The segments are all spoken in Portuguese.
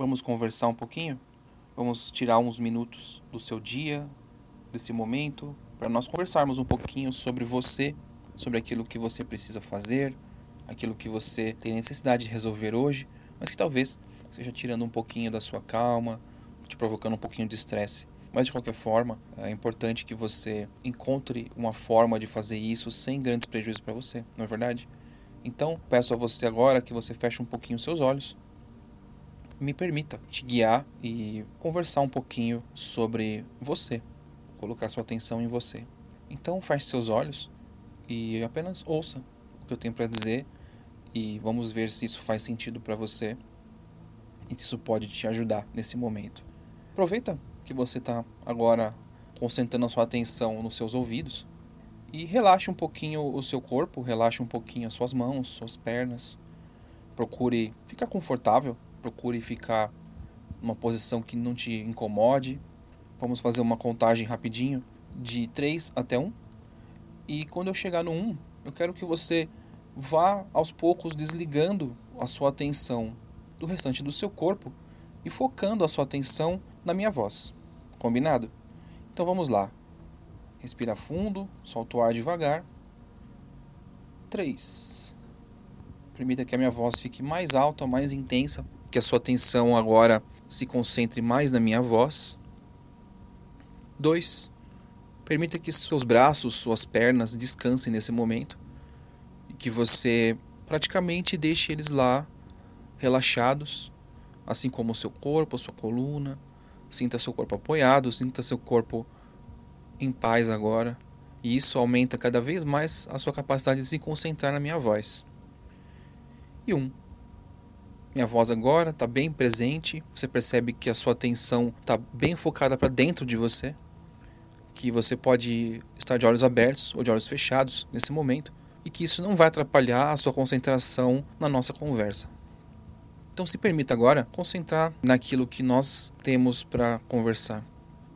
Vamos conversar um pouquinho? Vamos tirar uns minutos do seu dia, desse momento, para nós conversarmos um pouquinho sobre você, sobre aquilo que você precisa fazer, aquilo que você tem necessidade de resolver hoje, mas que talvez esteja tirando um pouquinho da sua calma, te provocando um pouquinho de estresse. Mas de qualquer forma, é importante que você encontre uma forma de fazer isso sem grandes prejuízos para você, não é verdade? Então, peço a você agora que você feche um pouquinho os seus olhos. Me permita te guiar e conversar um pouquinho sobre você, colocar sua atenção em você. Então, feche seus olhos e apenas ouça o que eu tenho para dizer e vamos ver se isso faz sentido para você e se isso pode te ajudar nesse momento. Aproveita que você está agora concentrando a sua atenção nos seus ouvidos e relaxe um pouquinho o seu corpo, relaxe um pouquinho as suas mãos, suas pernas. Procure ficar confortável, procure ficar numa posição que não te incomode. Vamos fazer uma contagem rapidinho de 3 até 1. E quando eu chegar no 1, eu quero que você vá aos poucos desligando a sua atenção do restante do seu corpo e focando a sua atenção na minha voz. Combinado? Então vamos lá. Respira fundo, solta o ar devagar. 3. Permita que a minha voz fique mais alta, mais intensa, que a sua atenção agora se concentre mais na minha voz. 2. Permita que seus braços, suas pernas descansem nesse momento e que você praticamente deixe eles lá relaxados, assim como o seu corpo, a sua coluna. Sinta seu corpo apoiado, sinta seu corpo em paz agora. E isso aumenta cada vez mais a sua capacidade de se concentrar na minha voz. E um. Minha voz agora está bem presente. Você percebe que a sua atenção está bem focada para dentro de você. Que você pode estar de olhos abertos ou de olhos fechados nesse momento. E que isso não vai atrapalhar a sua concentração na nossa conversa. Então se permita agora concentrar naquilo que nós temos para conversar.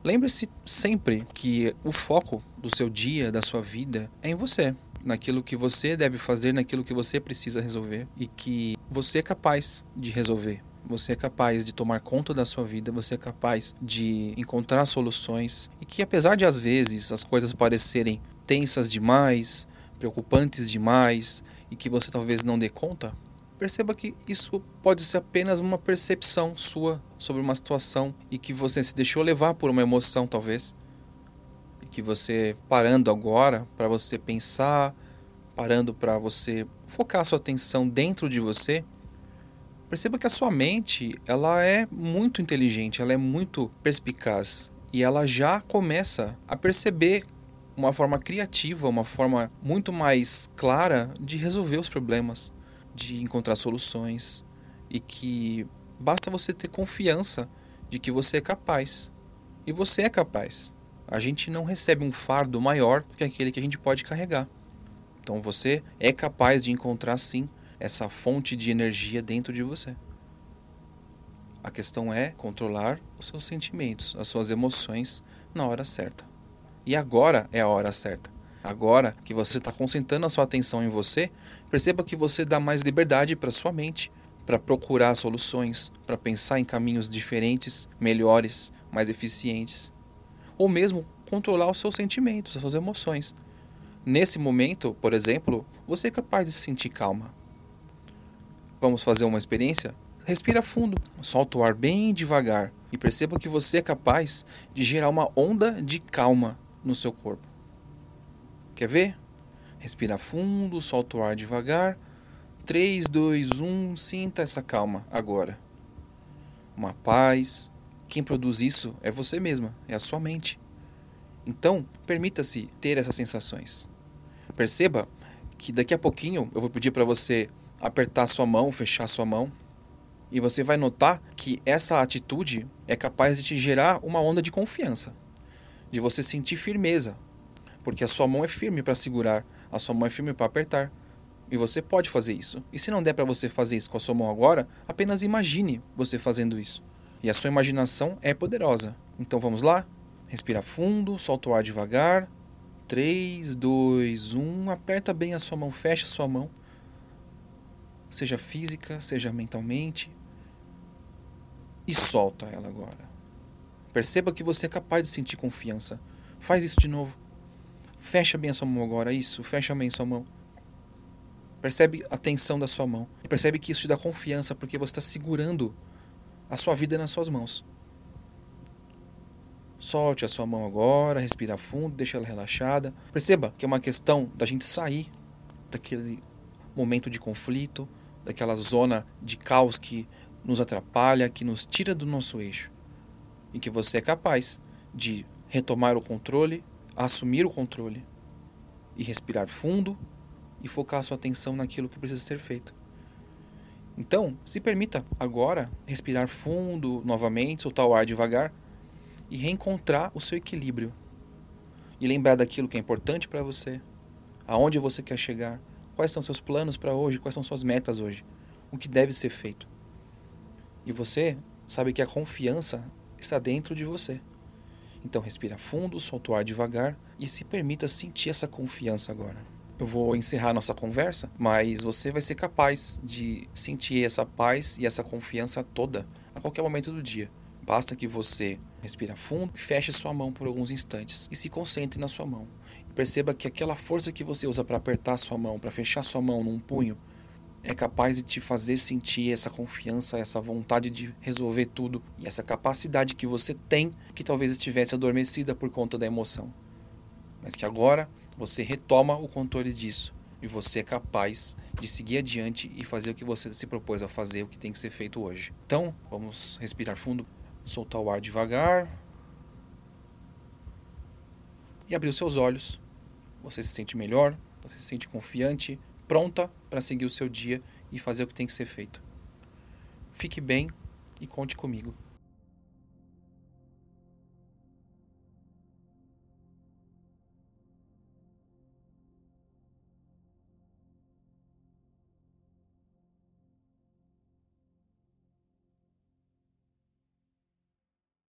Lembre-se sempre que o foco do seu dia, da sua vida, é em você, naquilo que você deve fazer, naquilo que você precisa resolver e que você é capaz de resolver. Você é capaz de tomar conta da sua vida, você é capaz de encontrar soluções e que apesar de às vezes as coisas parecerem tensas demais, preocupantes demais e que você talvez não dê conta, Perceba que isso pode ser apenas uma percepção sua sobre uma situação e que você se deixou levar por uma emoção, talvez. E que você parando agora para você pensar, parando para você focar sua atenção dentro de você, perceba que a sua mente, ela é muito inteligente, ela é muito perspicaz e ela já começa a perceber uma forma criativa, uma forma muito mais clara de resolver os problemas de encontrar soluções e que basta você ter confiança de que você é capaz. E você é capaz. A gente não recebe um fardo maior do que aquele que a gente pode carregar. Então você é capaz de encontrar sim essa fonte de energia dentro de você. A questão é controlar os seus sentimentos, as suas emoções na hora certa. E agora é a hora certa. Agora que você está concentrando a sua atenção em você, perceba que você dá mais liberdade para sua mente, para procurar soluções, para pensar em caminhos diferentes, melhores, mais eficientes, ou mesmo controlar os seus sentimentos, as suas emoções. Nesse momento, por exemplo, você é capaz de se sentir calma. Vamos fazer uma experiência? Respira fundo, solta o ar bem devagar e perceba que você é capaz de gerar uma onda de calma no seu corpo. Quer ver? Respira fundo, solta o ar devagar. 3, 2, 1, sinta essa calma agora. Uma paz. Quem produz isso é você mesma, é a sua mente. Então, permita-se ter essas sensações. Perceba que daqui a pouquinho eu vou pedir para você apertar sua mão, fechar sua mão, e você vai notar que essa atitude é capaz de te gerar uma onda de confiança, de você sentir firmeza, porque a sua mão é firme para segurar, a sua mão é firme para apertar. E você pode fazer isso. E se não der para você fazer isso com a sua mão agora, apenas imagine você fazendo isso. E a sua imaginação é poderosa. Então vamos lá? Respira fundo, solta o ar devagar. 3, 2, 1. Aperta bem a sua mão, fecha a sua mão. Seja física, seja mentalmente. e solta ela agora. Perceba que você é capaz de sentir confiança. Faz isso de novo. Fecha bem a sua mão agora, isso, fecha bem a sua mão. Percebe a tensão da sua mão. E percebe que isso te dá confiança porque você está segurando a sua vida nas suas mãos. Solte a sua mão agora, respira fundo, deixa ela relaxada. Perceba que é uma questão da gente sair daquele momento de conflito, daquela zona de caos que nos atrapalha, que nos tira do nosso eixo. E que você é capaz de retomar o controle, assumir o controle e respirar fundo e focar a sua atenção naquilo que precisa ser feito. Então, se permita agora respirar fundo novamente, soltar o ar devagar e reencontrar o seu equilíbrio. E lembrar daquilo que é importante para você, aonde você quer chegar, quais são seus planos para hoje, quais são suas metas hoje, o que deve ser feito. E você sabe que a confiança está dentro de você. Então respira fundo, solta o ar devagar e se permita sentir essa confiança agora eu vou encerrar nossa conversa, mas você vai ser capaz de sentir essa paz e essa confiança toda a qualquer momento do dia. Basta que você respire fundo, feche sua mão por alguns instantes e se concentre na sua mão. E perceba que aquela força que você usa para apertar sua mão, para fechar sua mão num punho, é capaz de te fazer sentir essa confiança, essa vontade de resolver tudo e essa capacidade que você tem que talvez estivesse adormecida por conta da emoção. Mas que agora você retoma o controle disso e você é capaz de seguir adiante e fazer o que você se propôs a fazer, o que tem que ser feito hoje. Então, vamos respirar fundo, soltar o ar devagar e abrir os seus olhos. Você se sente melhor, você se sente confiante, pronta para seguir o seu dia e fazer o que tem que ser feito. Fique bem e conte comigo.